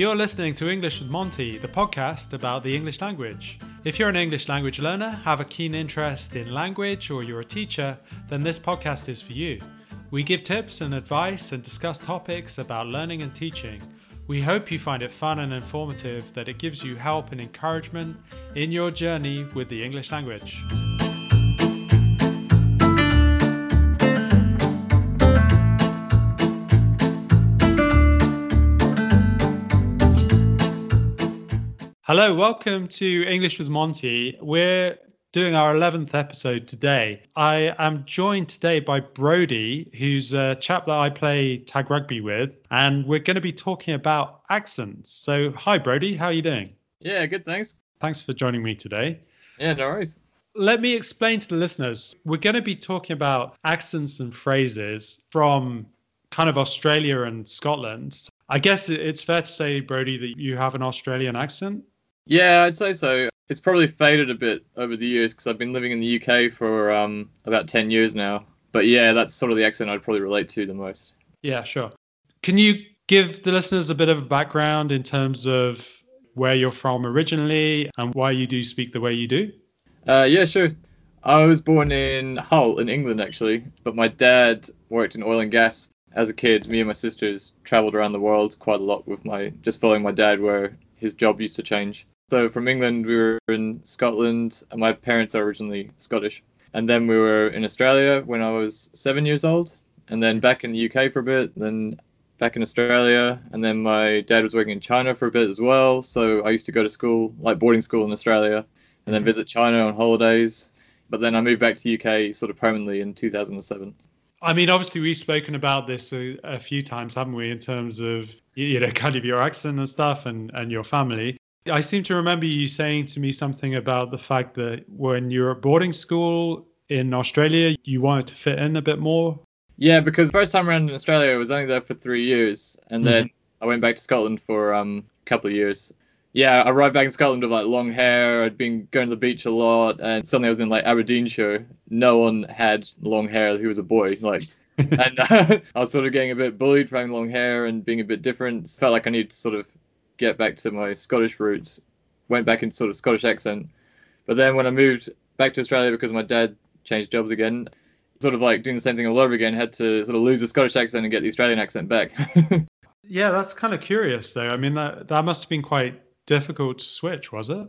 You're listening to English with Monty, the podcast about the English language. If you're an English language learner, have a keen interest in language, or you're a teacher, then this podcast is for you. We give tips and advice and discuss topics about learning and teaching. We hope you find it fun and informative, that it gives you help and encouragement in your journey with the English language. Hello, welcome to English with Monty. We're doing our 11th episode today. I am joined today by Brody, who's a chap that I play tag rugby with, and we're going to be talking about accents. So, hi, Brody, how are you doing? Yeah, good, thanks. Thanks for joining me today. Yeah, no worries. Let me explain to the listeners. We're going to be talking about accents and phrases from kind of Australia and Scotland. I guess it's fair to say, Brody, that you have an Australian accent. Yeah, I'd say so. It's probably faded a bit over the years because I've been living in the UK for um, about 10 years now. But yeah, that's sort of the accent I'd probably relate to the most. Yeah, sure. Can you give the listeners a bit of a background in terms of where you're from originally and why you do speak the way you do? Uh, yeah, sure. I was born in Hull, in England, actually, but my dad worked in oil and gas. As a kid, me and my sisters traveled around the world quite a lot with my just following my dad where his job used to change. So from England, we were in Scotland. And my parents are originally Scottish. And then we were in Australia when I was seven years old. And then back in the UK for a bit. Then back in Australia. And then my dad was working in China for a bit as well. So I used to go to school, like boarding school in Australia, and then mm-hmm. visit China on holidays. But then I moved back to the UK sort of permanently in 2007. I mean, obviously, we've spoken about this a, a, few times, haven't we, in terms of you know, kind of your accent and stuff, and and your family. I seem to remember you saying to me something about the fact that when you were at boarding school in Australia, you wanted to fit in a bit more. Yeah, because first time around in Australia, I was only there for three years, and then mm-hmm. I went back to Scotland for um, a couple of years. Yeah, I arrived back in Scotland with like long hair. I'd been going to the beach a lot, and suddenly I was in like Aberdeenshire. No one had long hair who was a boy. Like, and uh, I was sort of getting a bit bullied for having long hair and being a bit different. Felt like I needed to sort of get back to my Scottish roots, went back into sort of Scottish accent. But then when I moved back to Australia because my dad changed jobs again, sort of like doing the same thing all over again, had to sort of lose the Scottish accent and get the Australian accent back. yeah, that's kind of curious though. I mean, that that must have been quite difficult to switch, was it?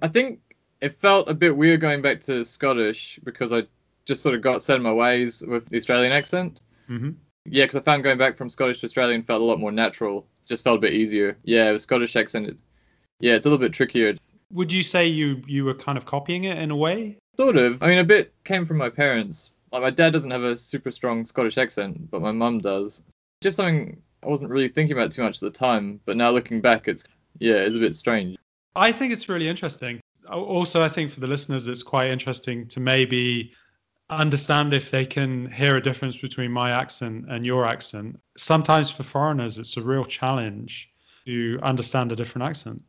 I think it felt a bit weird going back to Scottish because I just sort of got set in my ways with the Australian accent. Mm-hmm. Yeah, because I found going back from Scottish to Australian felt a lot more natural just felt a bit easier. Yeah, with Scottish accent, it's, yeah, it's a little bit trickier. Would you say you you were kind of copying it in a way? Sort of. I mean, a bit came from my parents. Like my dad doesn't have a super strong Scottish accent, but my mum does. Just something I wasn't really thinking about too much at the time, but now looking back, it's yeah, it's a bit strange. I think it's really interesting. Also, I think for the listeners, it's quite interesting to maybe understand if they can hear a difference between my accent and your accent. Sometimes for foreigners, it's a real challenge to understand a different accent.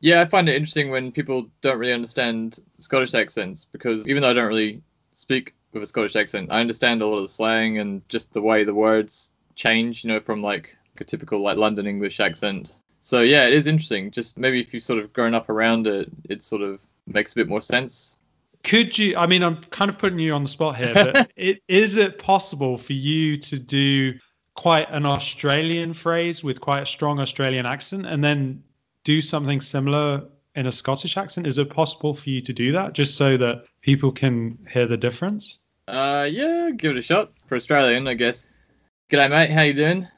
Yeah, I find it interesting when people don't really understand Scottish accents because even though I don't really speak with a Scottish accent, I understand a lot of the slang and just the way the words change, you know, from like a typical like London English accent. So yeah, it is interesting. Just maybe if you've sort of grown up around it, it sort of makes a bit more sense could you i mean i'm kind of putting you on the spot here but it, is it possible for you to do quite an australian phrase with quite a strong australian accent and then do something similar in a scottish accent? Is it possible for you to do that just so that people can hear the difference? Uh yeah give it a shot for australian i guess. G'day mate. How you doing?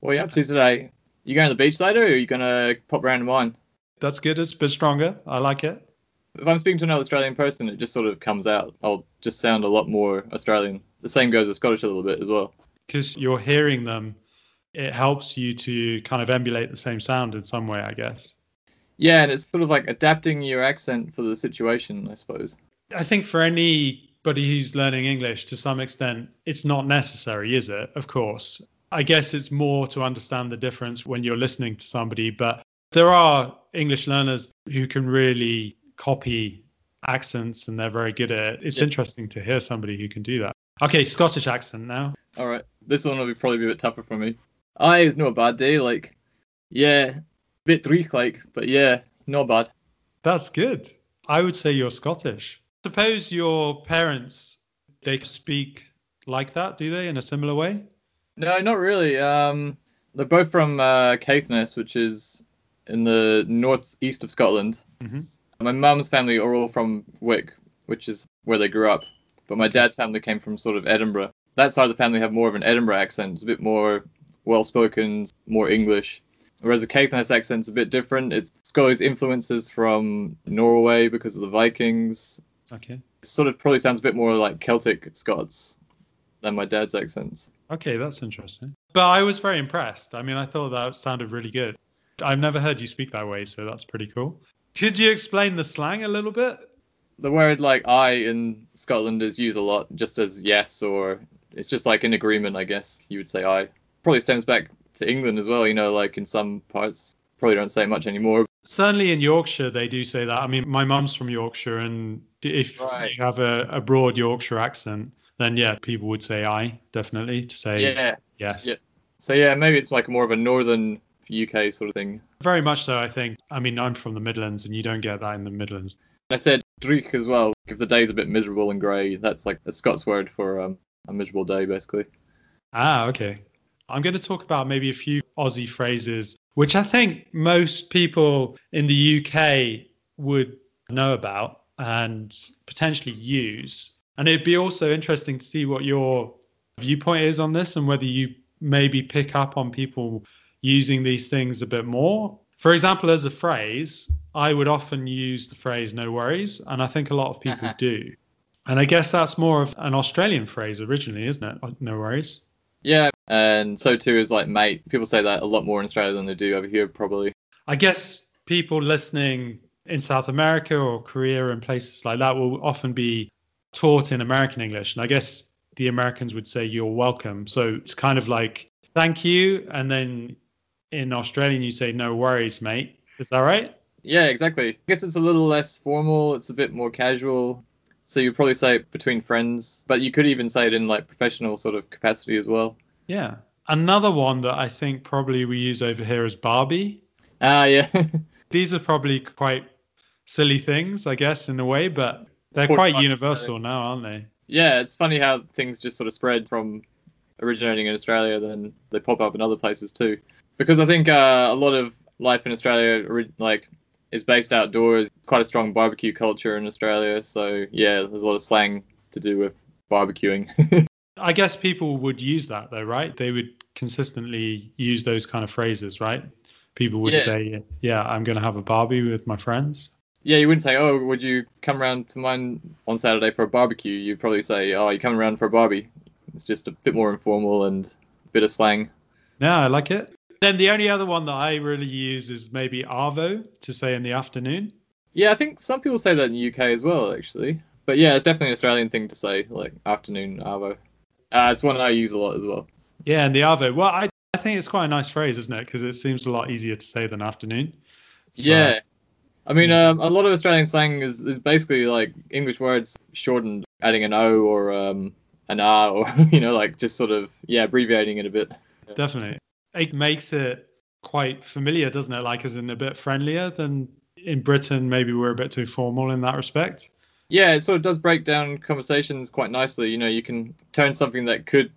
What are you up to today? You going to the beach later or are you gonna pop around to mine that's good. It's a bit stronger. I like it if I'm speaking to another Australian person, it just sort of comes out. I'll just sound a lot more Australian. The same goes with Scottish a little bit as well. Because you're hearing them, it helps you to kind of emulate the same sound in some way, I guess. Yeah, and it's sort of like adapting your accent for the situation, I suppose. I think for anybody who's learning English to some extent, it's not necessary, is it? Of course. I guess it's more to understand the difference when you're listening to somebody, but there are English learners who can really copy accents and they're very good at it. It's yep. interesting to hear somebody who can do that. Okay, Scottish accent now. All right, this one will be probably be a bit tougher for me. I it's not a bad day. Like, yeah, Bit Dreich like, but yeah, not bad. That's good. I would say you're Scottish. Suppose your parents they speak like that, do they, in a similar way? No, not really. Um, they're both from uh, Caithness, which is in the northeast of Scotland. Mm-hmm. My mum's family are all from Wick, which is where they grew up. But my dad's family came from sort of Edinburgh. That side of the family have more of an Edinburgh accent. It's a bit more well spoken, more English. Whereas the Caithness accent's a bit different. It's got all these influences from Norway because of the Vikings. Okay. It sort of probably sounds a bit more like Celtic Scots than my dad's accents. Okay, that's interesting. But I was very impressed. I mean, I thought that sounded really good. I've never heard you speak that way, so that's pretty cool. Could you explain the slang a little bit? The word like I in Scotland is used a lot just as yes or it's just like in agreement, I guess you would say I. Probably stems back to England as well, you know, like in some parts probably don't say much anymore. Certainly in Yorkshire, they do say that. I mean, my mum's from Yorkshire, and if Right. you have a, a broad Yorkshire accent, then yeah, people would say I definitely to say Yeah. yes. Yeah. So yeah, maybe it's like more of a northern UK sort of thing. Very much so, I think. I mean, I'm from the Midlands, and you don't get that in the Midlands. I said dreich as well. If the day's a bit miserable and grey, that's like a Scots word for um, a miserable day, basically. Ah, okay. I'm going to talk about maybe a few Aussie phrases, which I think most people in the UK would know about and potentially use. And it'd be also interesting to see what your viewpoint is on this and whether you maybe pick up on people using these things a bit more. For example, as a phrase, I would often use the phrase no worries, and I think a lot of people Uh-huh. do. And I guess that's more of an Australian phrase originally, isn't it? No worries. Yeah, and so too is like mate. People say that a lot more in Australia than they do over here, probably. I guess people listening in South America or Korea and places like that will often be taught in American English. And I guess the Americans would say you're welcome. So it's kind of like thank you. And then in Australian, you say no worries, mate. Is that right? Yeah, exactly. I guess it's a little less formal. It's a bit more casual. So you probably say it between friends, but you could even say it in like professional sort of capacity as well. Yeah. Another one that I think probably we use over here is Barbie. Ah, yeah. These are probably quite silly things, I guess, in a way, but they're Quite quite fun to universal now, aren't they? yeah, it's funny how things just sort of spread from originating in Australia, then they pop up in other places too. Because I think uh, a lot of life in Australia, like, is based outdoors. Quite a strong barbecue culture in Australia. So yeah, there's a lot of slang to do with barbecuing. I guess people would use that though, right? They would consistently use those kind of phrases, right? People would Yeah. say, "Yeah, I'm going to have a barbie with my friends." yeah, you wouldn't say, oh, would you come around to mine on Saturday for a barbecue? You'd probably say, oh, you coming around for a barbie. It's just a bit more informal and a bit of slang. Yeah, I like it. Then the only other one that I really use is maybe arvo to say in the afternoon. Yeah, I think some people say that in the UK as well, actually. But yeah, it's definitely an Australian thing to say, like afternoon arvo. Uh, it's one that I use a lot as well. Yeah, and the arvo. Well, I I think it's quite a nice phrase, isn't it? Because it seems a lot easier to say than afternoon. So- Yeah. I mean, um, a lot of Australian slang is, is basically like English words shortened, adding an O or um, an R, or, you know, like just sort of, yeah, abbreviating it a bit. Definitely. It makes it quite familiar, doesn't it? Like, as in a bit friendlier than in Britain. Maybe we're a bit too formal in that respect. Yeah, it sort of does break down conversations quite nicely. You know, you can turn something that could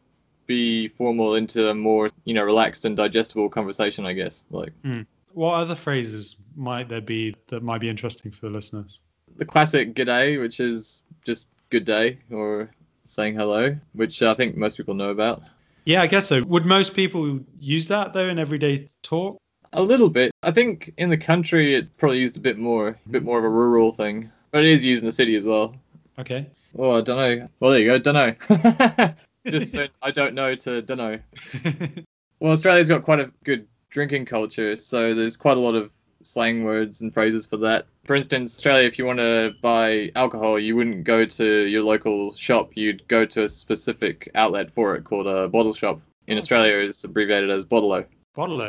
be formal into a more, you know, relaxed and digestible conversation, I guess. Like hmm. What other phrases might there be that might be interesting for the listeners? the classic g'day, which is just good day or saying hello, which I think most people know about. Yeah, I guess so. Would most people use that though in everyday talk? A little bit. I think in the country it's probably used a bit more, a bit more of a rural thing, but it is used in the city as well. Okay. Oh, I don't know. Well, there you go. Don't know. just turn I don't know to don't know. Well, Australia's got quite a good drinking culture, so there's quite a lot of slang words and phrases for that. For instance, Australia, if you want to buy alcohol, you wouldn't go to your local shop, you'd go to a specific outlet for it called a bottle shop. In oh. Australia, it's abbreviated as bottle Bottle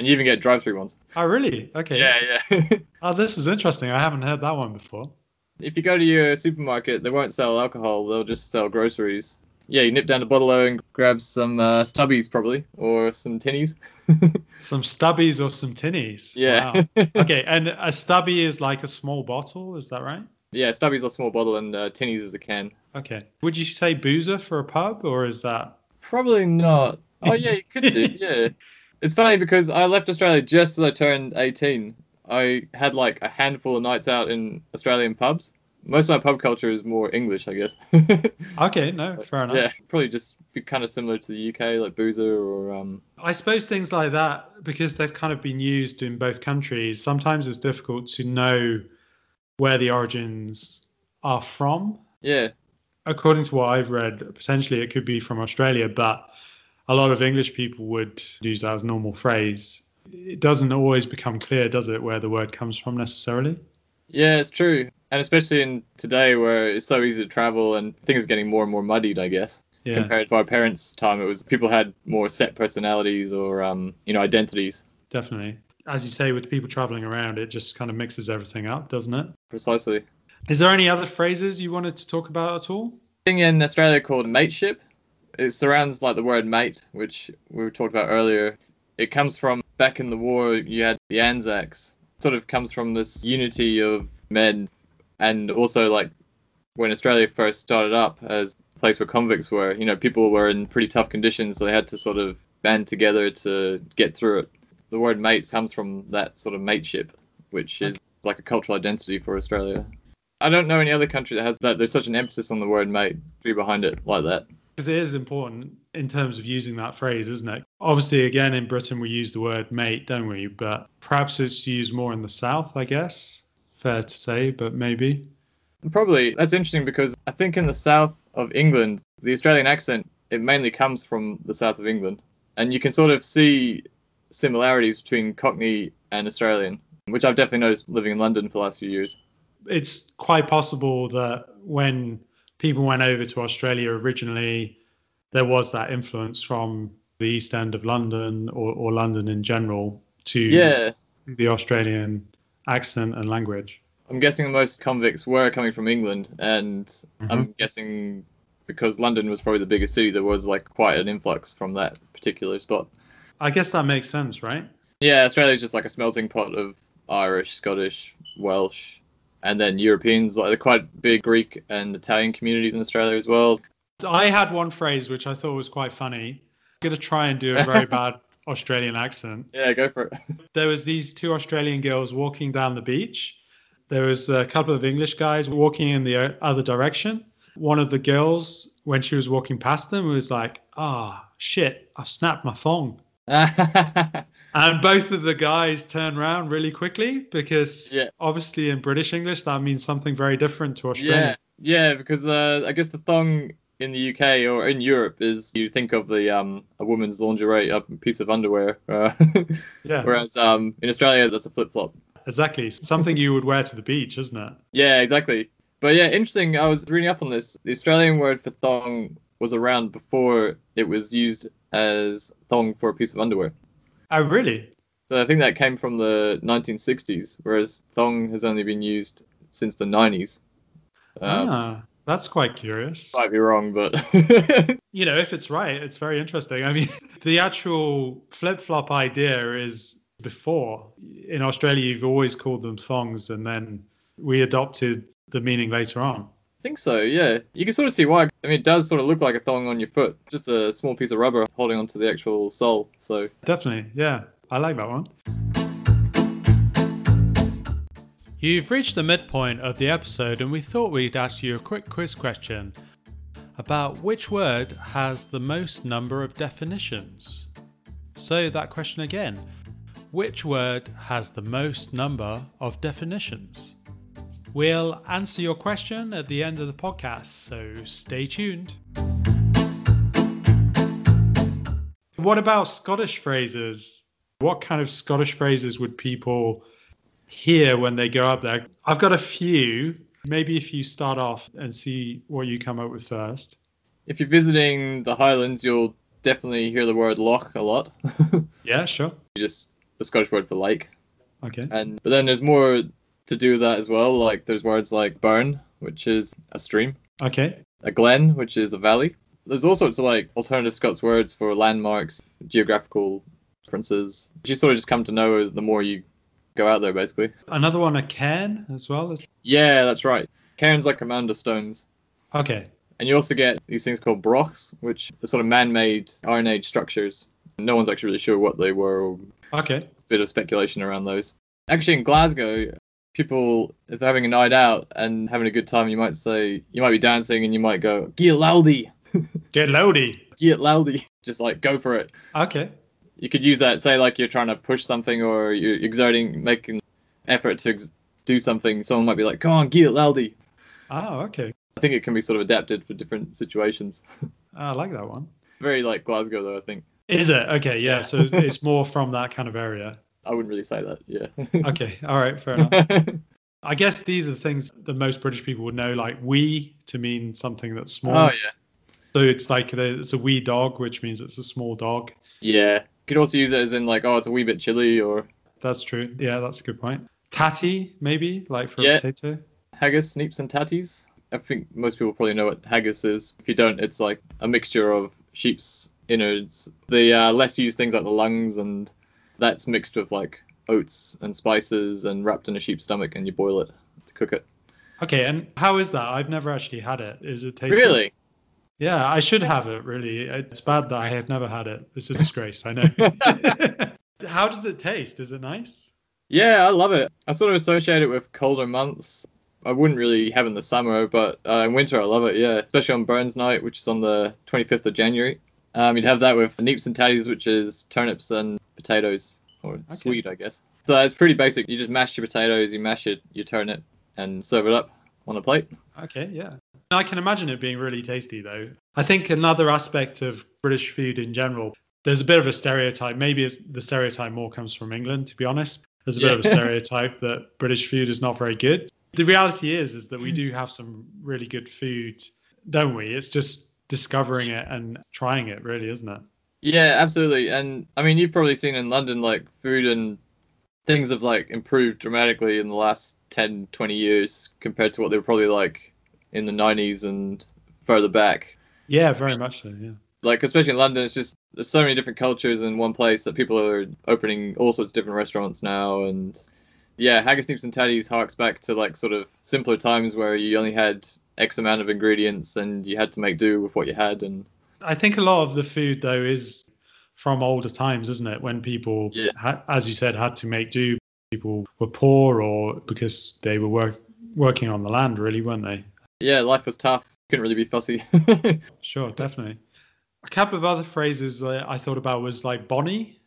and you even get drive-through ones. Oh, really? Okay. Yeah, yeah. Oh, this is interesting. I haven't heard that one before. if you go to your supermarket, they won't sell alcohol; they'll just sell groceries. Yeah, you nip down to Bottle and grab some uh, stubbies probably, or some tinnies. Some stubbies or some tinnies. Yeah. Wow. okay, and a stubby is like a small bottle, is that right? yeah, stubbies are a small bottle and uh, tinnies is a can. Okay. Would you say boozer for a pub, or is that? Probably not. Oh yeah, you could do. Yeah. It's funny because I left Australia just as I turned 18. I had like a handful of nights out in Australian pubs. Most of my pub culture is more English, I guess. Okay, no, fair enough. yeah, probably just be kind of similar to the UK, like boozer or um. I suppose things like that, because they've kind of been used in both countries, sometimes it's difficult to know where the origins are from. Yeah, According to what I've read, potentially it could be from Australia, but a lot of English people would use that as a normal phrase. It doesn't always become clear, does it, where the word comes from necessarily? yeah, it's true, and especially in today where it's so easy to travel and things are getting more and more muddied, I guess. Yeah. Compared to our parents' time, it was people had more set personalities or um, you know, identities. Definitely. As you say, with people traveling around, it just kind of mixes everything up, doesn't it? Precisely. Is there any other phrases you wanted to talk about at all? Thing in Australia called mateship. It surrounds like the word mate, which we talked about earlier. It comes from back in the war, you had the Anzacs. Sort of comes from this unity of men, and also like when Australia first started up as a place where convicts were, you know, people were in pretty tough conditions, so they had to sort of band together to get through it. The word mates comes from that sort of mateship, which is like a cultural identity for Australia. I don't know any other country that has that. There's such an emphasis on the word mate, be behind it like that. Because it is important in terms of using that phrase, isn't it? Obviously, again, in Britain, we use the word mate, don't we? But perhaps it's used more in the South, I guess. Fair to say, but maybe. Probably that's interesting because I think in the south of England, the Australian accent it mainly comes from the south of England, and you can sort of see similarities between Cockney and Australian, which I've definitely noticed living in London for the last few years. It's quite possible that when people went over to Australia originally, there was that influence from the East End of London or, or London in general to Yeah, the Australian accent and language. I'm guessing most convicts were coming from England, and I'm mm-hmm. guessing because London was probably the biggest city, there was like quite an influx from that particular spot. I guess that makes sense, right? Yeah, Australia's just like a smelting pot of Irish, Scottish, Welsh, and then Europeans. Like, quite big Greek and Italian communities in Australia as well. I had one phrase which I thought was quite funny. I'm going to try and do a very bad Australian accent. Yeah, go for it. There was these two Australian girls walking down the beach. There was a couple of English guys walking in the other direction. One of the girls, when she was walking past them, was like, "Ah, shit, I've snapped my thong." And both of the guys turned around really quickly because Yeah. obviously in British English that means something very different to Australian. yeah, yeah, because uh, I guess the thong in the UK or in Europe is you think of the um a woman's lingerie, a piece of underwear. Uh, Yeah. Whereas um in Australia that's a flip flop. Exactly. Something you would wear to the beach, isn't it? Yeah, exactly. But yeah, interesting. I was reading up on this. The Australian word for thong was around before it was used as thong for a piece of underwear. Oh, really? So I think that came from the 1960s, whereas thong has only been used since the 90s. Um, ah, that's quite curious. Might be wrong, but You know, if it's right, it's very interesting. I mean, the actual flip flop idea is before. In Australia, you've always called them thongs, and then we adopted the meaning later on. I think so. Yeah, you can sort of see why. I mean, it does sort of look like a thong on your foot, just a small piece of rubber holding onto the actual sole. So Definitely. Yeah. I like that one. You've reached the midpoint of the episode, and we thought we'd ask you a quick quiz question about which word has the most number of definitions. So, that question again which word has the most number of definitions? We'll answer your question at the end of the podcast, so stay tuned. What about Scottish phrases? What kind of Scottish phrases would people hear when they go up there? I've got a few. Maybe if you start off and see what you come up with first. if you're visiting the Highlands, you'll definitely hear the word loch a lot. Yeah, sure. just the Scottish word for lake. Okay. And but then there's more to do with that as well. Like there's words like burn, which is a stream, Okay. a glen, which is a valley. There's all sorts of like alternative Scots words for landmarks, geographical references. You sort of just come to know the more you go out there, basically. Another one, a cairn as well. Is... Yeah, that's right. Cairns like commander stones. Okay. And you also get these things called brochs, which are sort of man-made Iron Age structures. No one's actually really sure what they were. Okay. a bit of speculation around those. Actually, in Glasgow, people, if they're having a night out and having a good time, you might say, you might be dancing and you might go, Get loudy, Get loady. get loudy. Just like go for it. Okay. You could use that, say, like you're trying to push something or you're exerting, making effort to ex- do something. Someone might be like, Come on, get loudy. Oh, ah, okay. I think it can be sort of adapted for different situations. Ah, I like that one. Very like Glasgow, though, I think. Is it? Okay, yeah. So it's more from that kind of area. I wouldn't really say that, yeah. Okay, all right, fair enough. I guess these are the things that most British people would know, like wee to mean something that's small. oh, yeah. So it's like the- it's a wee dog, which means it's a small dog. Yeah. You could also use it as in, like, oh, it's a wee bit chilly or That's true. Yeah, that's a good point. Tatty, maybe, like for Yeah. a potato. haggis, neeps, and tatties. I think most people probably know what haggis is. If you don't, it's like a mixture of sheep's innards, the uh, less used things like the lungs, and that's mixed with like oats and spices and wrapped in a sheep's stomach, and you boil it to cook it. Okay, and how is that? I've never actually had it. Is it tasty? Really? Yeah, I should have it. Really, it's bad that I have never had it. It's a disgrace. I know. how does it taste? Is it nice? Yeah, I love it. I sort of associate it with colder months. I wouldn't really have it in the summer, but uh, in winter I love it. Yeah, especially on Burns Night, which is on the 25th of January. Um, you'd have that with neeps and tatties, which is turnips and potatoes, or sweet, I guess. So it's pretty basic. You just mash your potatoes, you mash it, you turnip, and serve it up on a plate. Okay, yeah. I can imagine it being really tasty, though. I think another aspect of British food in general, there's a bit of a stereotype. Maybe it's, the stereotype more comes from England, to be honest. There's a bit of a stereotype that British food is not very good. The reality is, is that we do have some really good food, don't we? It's just discovering it and trying it, really, isn't it? Yeah, absolutely. And I mean, you've probably seen in London, like food and things have like improved dramatically in the last 10, 20 years compared to what they were probably like in the 90s and further back. Yeah, very much so. Yeah. Like, especially in London, it's just there's so many different cultures in one place that people are opening all sorts of different restaurants now. And yeah, haggis, neeps, and tatties harks back to like sort of simpler times where you only had X amount of ingredients and you had to make do with what you had. And I think a lot of the food though is from older times, isn't it? When people, Yeah. ha- as you said, had to make do. People were poor, or because they were work- working on the land, really, weren't they? Yeah, life was tough. Couldn't really be fussy. Sure, definitely. A couple of other phrases I thought about was like Bonnie.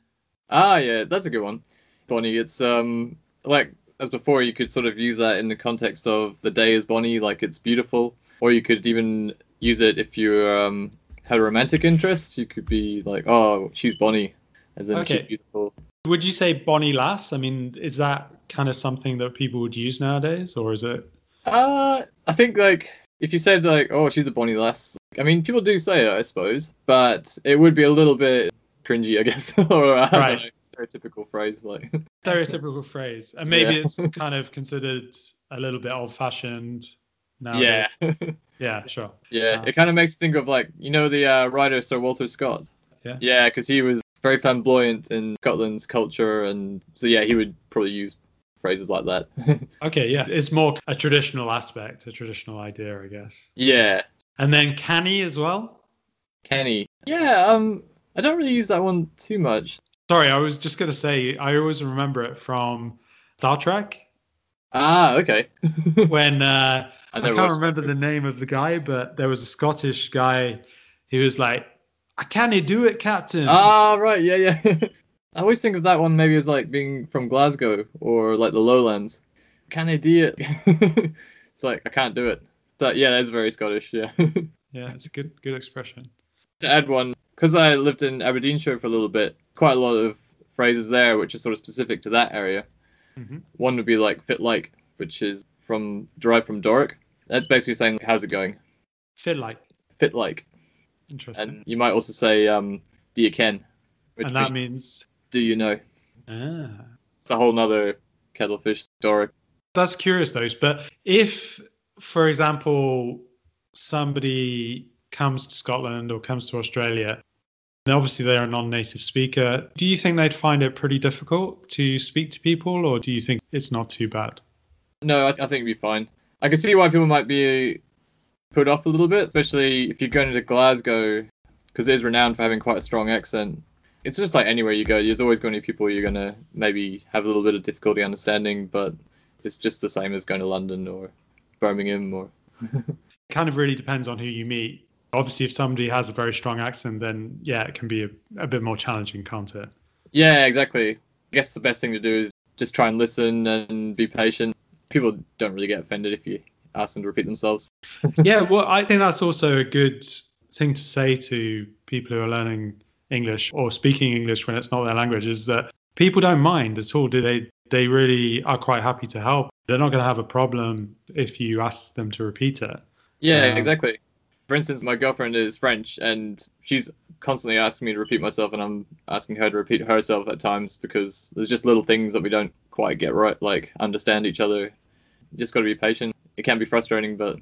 Ah, yeah, that's a good one. Bonnie, it's um like as before, you could sort of use that in the context of the day is Bonnie, like it's beautiful, or you could even use it if you um had a romantic interest. You could be like, oh, she's Bonnie, as in Okay. she's beautiful. Would you say Bonnie Lass? I mean, is that kind of something that people would use nowadays, or is it? Uh, I think like if you said like, oh, she's a Bonnie lass, I mean, people do say it, I suppose, but it would be a little bit cringy, I guess, or I Right. know, stereotypical phrase like. Stereotypical phrase, and maybe Yeah. it's kind of considered a little bit old-fashioned now. yeah. yeah, sure. Yeah, Ah. it kind of makes me think of like you know the uh, writer Sir Walter Scott. Yeah. Yeah, because he was very flamboyant in Scotland's culture, and so yeah, he would probably use phrases like that. Okay, yeah, it's more a traditional aspect, a traditional idea, I guess. yeah, And then canny as well. Kenny. Yeah, um, I don't really use that one too much. Sorry, I was just gonna say I always remember it from Star Trek Ah, okay. when uh, I I, can't watched remember the name of the guy, but there was a Scottish guy. He was like, "I can't do it, Captain." Ah, right, yeah, yeah. I always think of that one maybe as like being from Glasgow or like the Lowlands. Can I do it? it's like I can't do it. So yeah, that's very Scottish. Yeah. yeah, it's a good good expression. to add one, because I lived in Aberdeenshire for a little bit, quite a lot of phrases there which are sort of specific to that area. Mhm. One would be like fit like, which is from derived from Doric. That's basically saying how's it going? Fit like Fit like. interesting, And you might also say um, do you ken? Which and that means, means do you know? ah. It's a whole nother kettle of fish, Doric. That's curious though. But if, for example, somebody comes to Scotland or comes to Australia, and obviously they're a non-native speaker, do you think they'd find it pretty difficult to speak to people, or do you think it's not too bad? No, I, I think it'd be fine. I can see why people might be put off a little bit, especially if you're going to Glasgow, because it is renowned for having quite a strong accent. It's just like anywhere you go, there's always going to be people you're going to maybe have a little bit of difficulty understanding, but it's just the same as going to London or Birmingham or. kind of really depends on who you meet. Obviously, if somebody has a very strong accent, then yeah, it can be a, a bit more challenging, can't it? Yeah, exactly. I guess the best thing to do is just try and listen and be patient. People don't really get offended if you ask them to repeat themselves. yeah, well, I think that's also a good thing to say to people who are learning English or speaking English when it's not their language is that people don't mind at all, do they? They really are quite happy to help. They're not going to have a problem if you ask them to repeat it. Yeah, um, exactly. For instance, my girlfriend is French and she's constantly asking me to repeat myself, and I'm asking her to repeat herself at times because there's just little things that we don't quite get right, like understand each other. You just got to be patient. It can be frustrating, but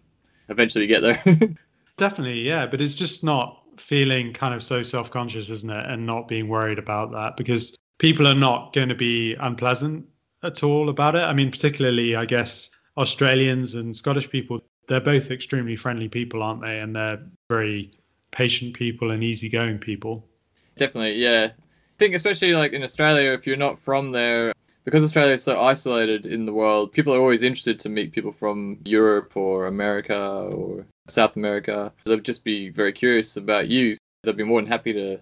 eventually you get there. Definitely, yeah. But it's just not feeling kind of so self conscious, isn't it? And not being worried about that because people are not going to be unpleasant at all about it. I mean, particularly, I guess, Australians and Scottish people, they're both extremely friendly people, aren't they? And they're very patient people and easygoing people. Definitely, yeah. I think especially like in Australia, if you're not from there, because Australia is so isolated in the world, people are always interested to meet people from Europe or America or South America. They'll just be very curious about you. They'll be more than happy to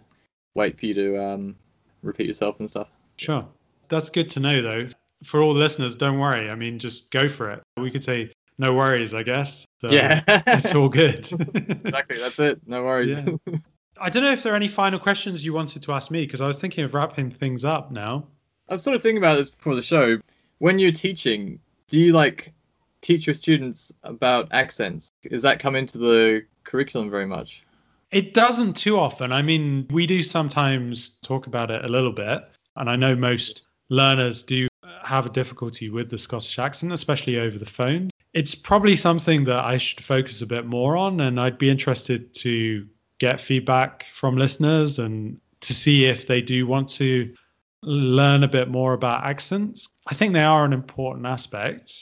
wait for you to um, repeat yourself and stuff. Sure. That's good to know, though. For all the listeners, don't worry. I mean, just go for it. We could say no worries, I guess. So yeah, it's all good. exactly, that's it. No worries. Yeah. I don't know if there are any final questions you wanted to ask me because I was thinking of wrapping things up now. I was sort of thinking about this before the show. When you're teaching, do you like teach your students about accents? Does that come into the curriculum very much? It doesn't too often. I mean, we do sometimes talk about it a little bit, and I know most learners do have a difficulty with the Scottish accent, especially over the phone it's probably something that I should focus a bit more on, and I'd be interested to get feedback from listeners and to see if they do want to learn a bit more about accents. I think they are an important aspect.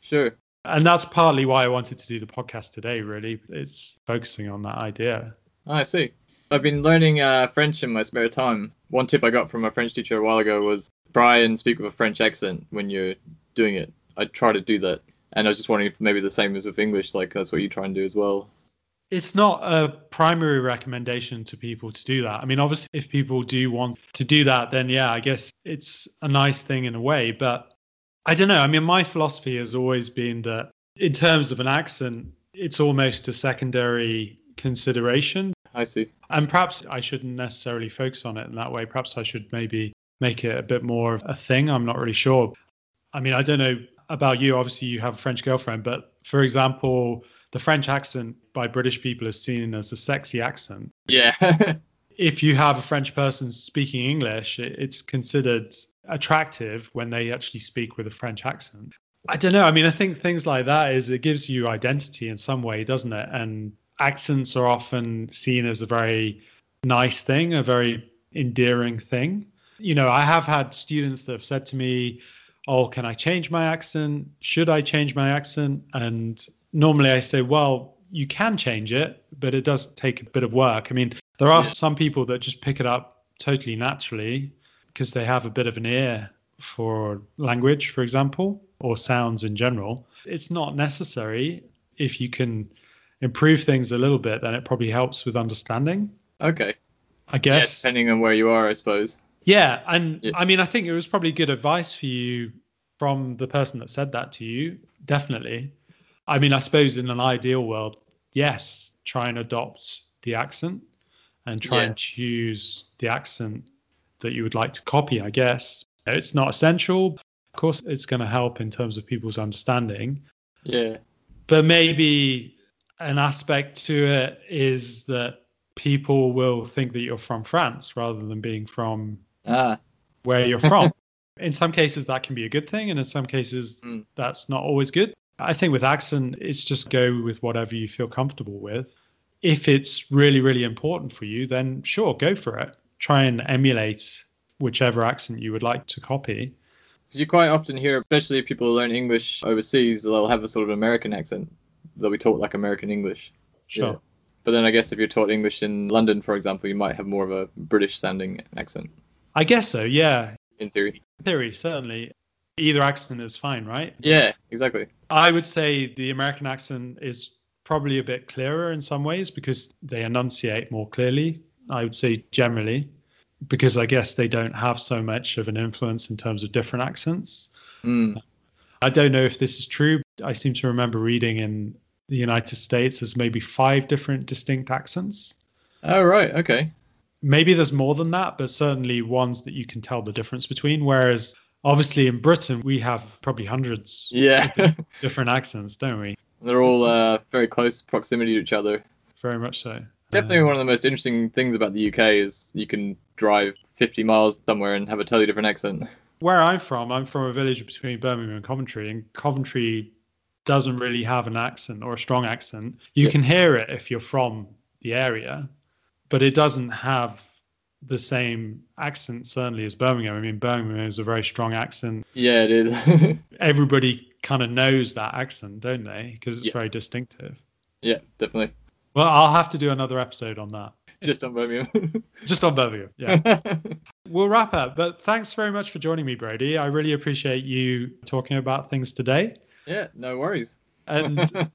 Sure. And that's partly why I wanted to do the podcast today, really. It's focusing on that idea. Oh, I see. I've been learning uh, French in my spare time. One tip I got from a French teacher a while ago was try and speak with a French accent when you're doing it. I try to do that. And I was just wondering if maybe the same as with English, like that's what you try and do as well. It's not a primary recommendation to people to do that. I mean, obviously, if people do want to do that, then yeah, I guess it's a nice thing in a way. But I don't know. I mean, my philosophy has always been that in terms of an accent, it's almost a secondary consideration. I see. And perhaps I shouldn't necessarily focus on it in that way. Perhaps I should maybe make it a bit more of a thing. I'm not really sure. I mean, I don't know about you. Obviously, you have a French girlfriend, but for example, the French accent by British people is seen as a sexy accent. Yeah. if you have a French person speaking English, it's considered attractive when they actually speak with a French accent. I don't know. I mean, I think things like that is it gives you identity in some way, doesn't it? And accents are often seen as a very nice thing, a very endearing thing. You know, I have had students that have said to me, oh, can I change my accent? Should I change my accent? And normally I say, well, you can change it, but it does take a bit of work. I mean, there are some people that just pick it up totally naturally because they have a bit of an ear for language, for example, or sounds in general. It's not necessary. If you can improve things a little bit, then it probably helps with understanding. Okay. I guess. Yeah, depending on where you are, I suppose. Yeah, and yeah. I mean, I think it was probably good advice for you from the person that said that to you. Definitely. I mean, I suppose in an ideal world, yes, try and adopt the accent and try yeah. and choose the accent that you would like to copy, I guess. It's not essential. Of course, it's going to help in terms of people's understanding. Yeah. But maybe an aspect to it is that people will think that you're from France rather than being from ah. where you're from. in some cases, that can be a good thing, and in some cases, mm. that's not always good. I think with accent, it's just go with whatever you feel comfortable with. if it's really, really important for you, then sure, go for it. Try and emulate whichever accent you would like to copy. Because You quite often hear, especially if people learn English overseas, they'll have a sort of American accent. They'll be taught like American English. Sure. Yeah. But then I guess if you're taught English in London, for example, you might have more of a British sounding accent, I guess so, yeah. in theory. In theory, certainly. Either accent is fine, right? Yeah, exactly. I would say the American accent is probably a bit clearer in some ways because they enunciate more clearly. I would say generally, because I guess they don't have so much of an influence in terms of different accents. Mm. I don't know if this is true. I seem to remember reading in the United States there's maybe five different distinct accents. Oh, right. Okay. Maybe there's more than that, but certainly ones that you can tell the difference between. Whereas obviously in Britain, we have probably hundreds Yeah. different accents, don't we? They're all uh, very close proximity to each other. Very much so. Definitely Um, one of the most interesting things about the UK is you can drive 50 miles somewhere and have a totally different accent. where I'm from, I'm from a village between Birmingham and Coventry, and Coventry doesn't really have an accent or a strong accent. You Yeah. can hear it if you're from the area, but it doesn't have the same accent certainly as Birmingham. I mean, Birmingham is a very strong accent. Yeah, it is. Everybody kind of knows that accent, don't they? Because it's Yeah. very distinctive. yeah, definitely. Well, I'll have to do another episode on that. Just on Birmingham. Just on Birmingham. Yeah. we'll wrap up. But thanks very much for joining me, Brody. I really appreciate you talking about things today. yeah, no worries. And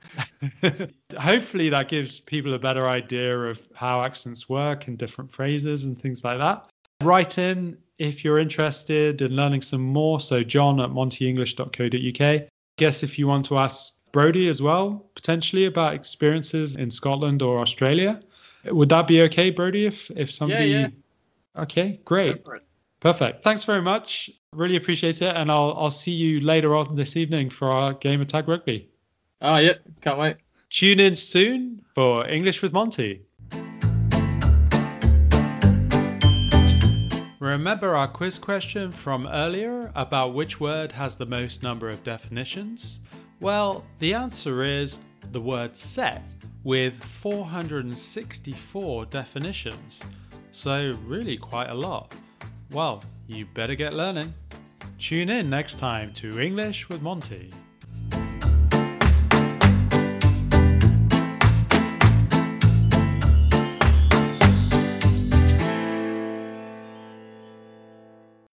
hopefully that gives people a better idea of how accents work and different phrases and things like that. Write in if you're interested in learning some more. So john at montyenglish.co.uk. Guess if you want to ask Brody as well, potentially about experiences in Scotland or Australia. Would that be okay, Brody, if, if somebody... yeah. Okay, great. Go for it. Perfect. Thanks very much. Really appreciate it. And I'll, I'll see you later on this evening for our game of tag rugby. Oh, yeah, can't wait. Tune in soon for English with Monty. Remember our quiz question from earlier about which word has the most number of definitions? Well, the answer is the word set with 464 definitions. So, really quite a lot. Well, you better get learning. Tune in next time to English with Monty.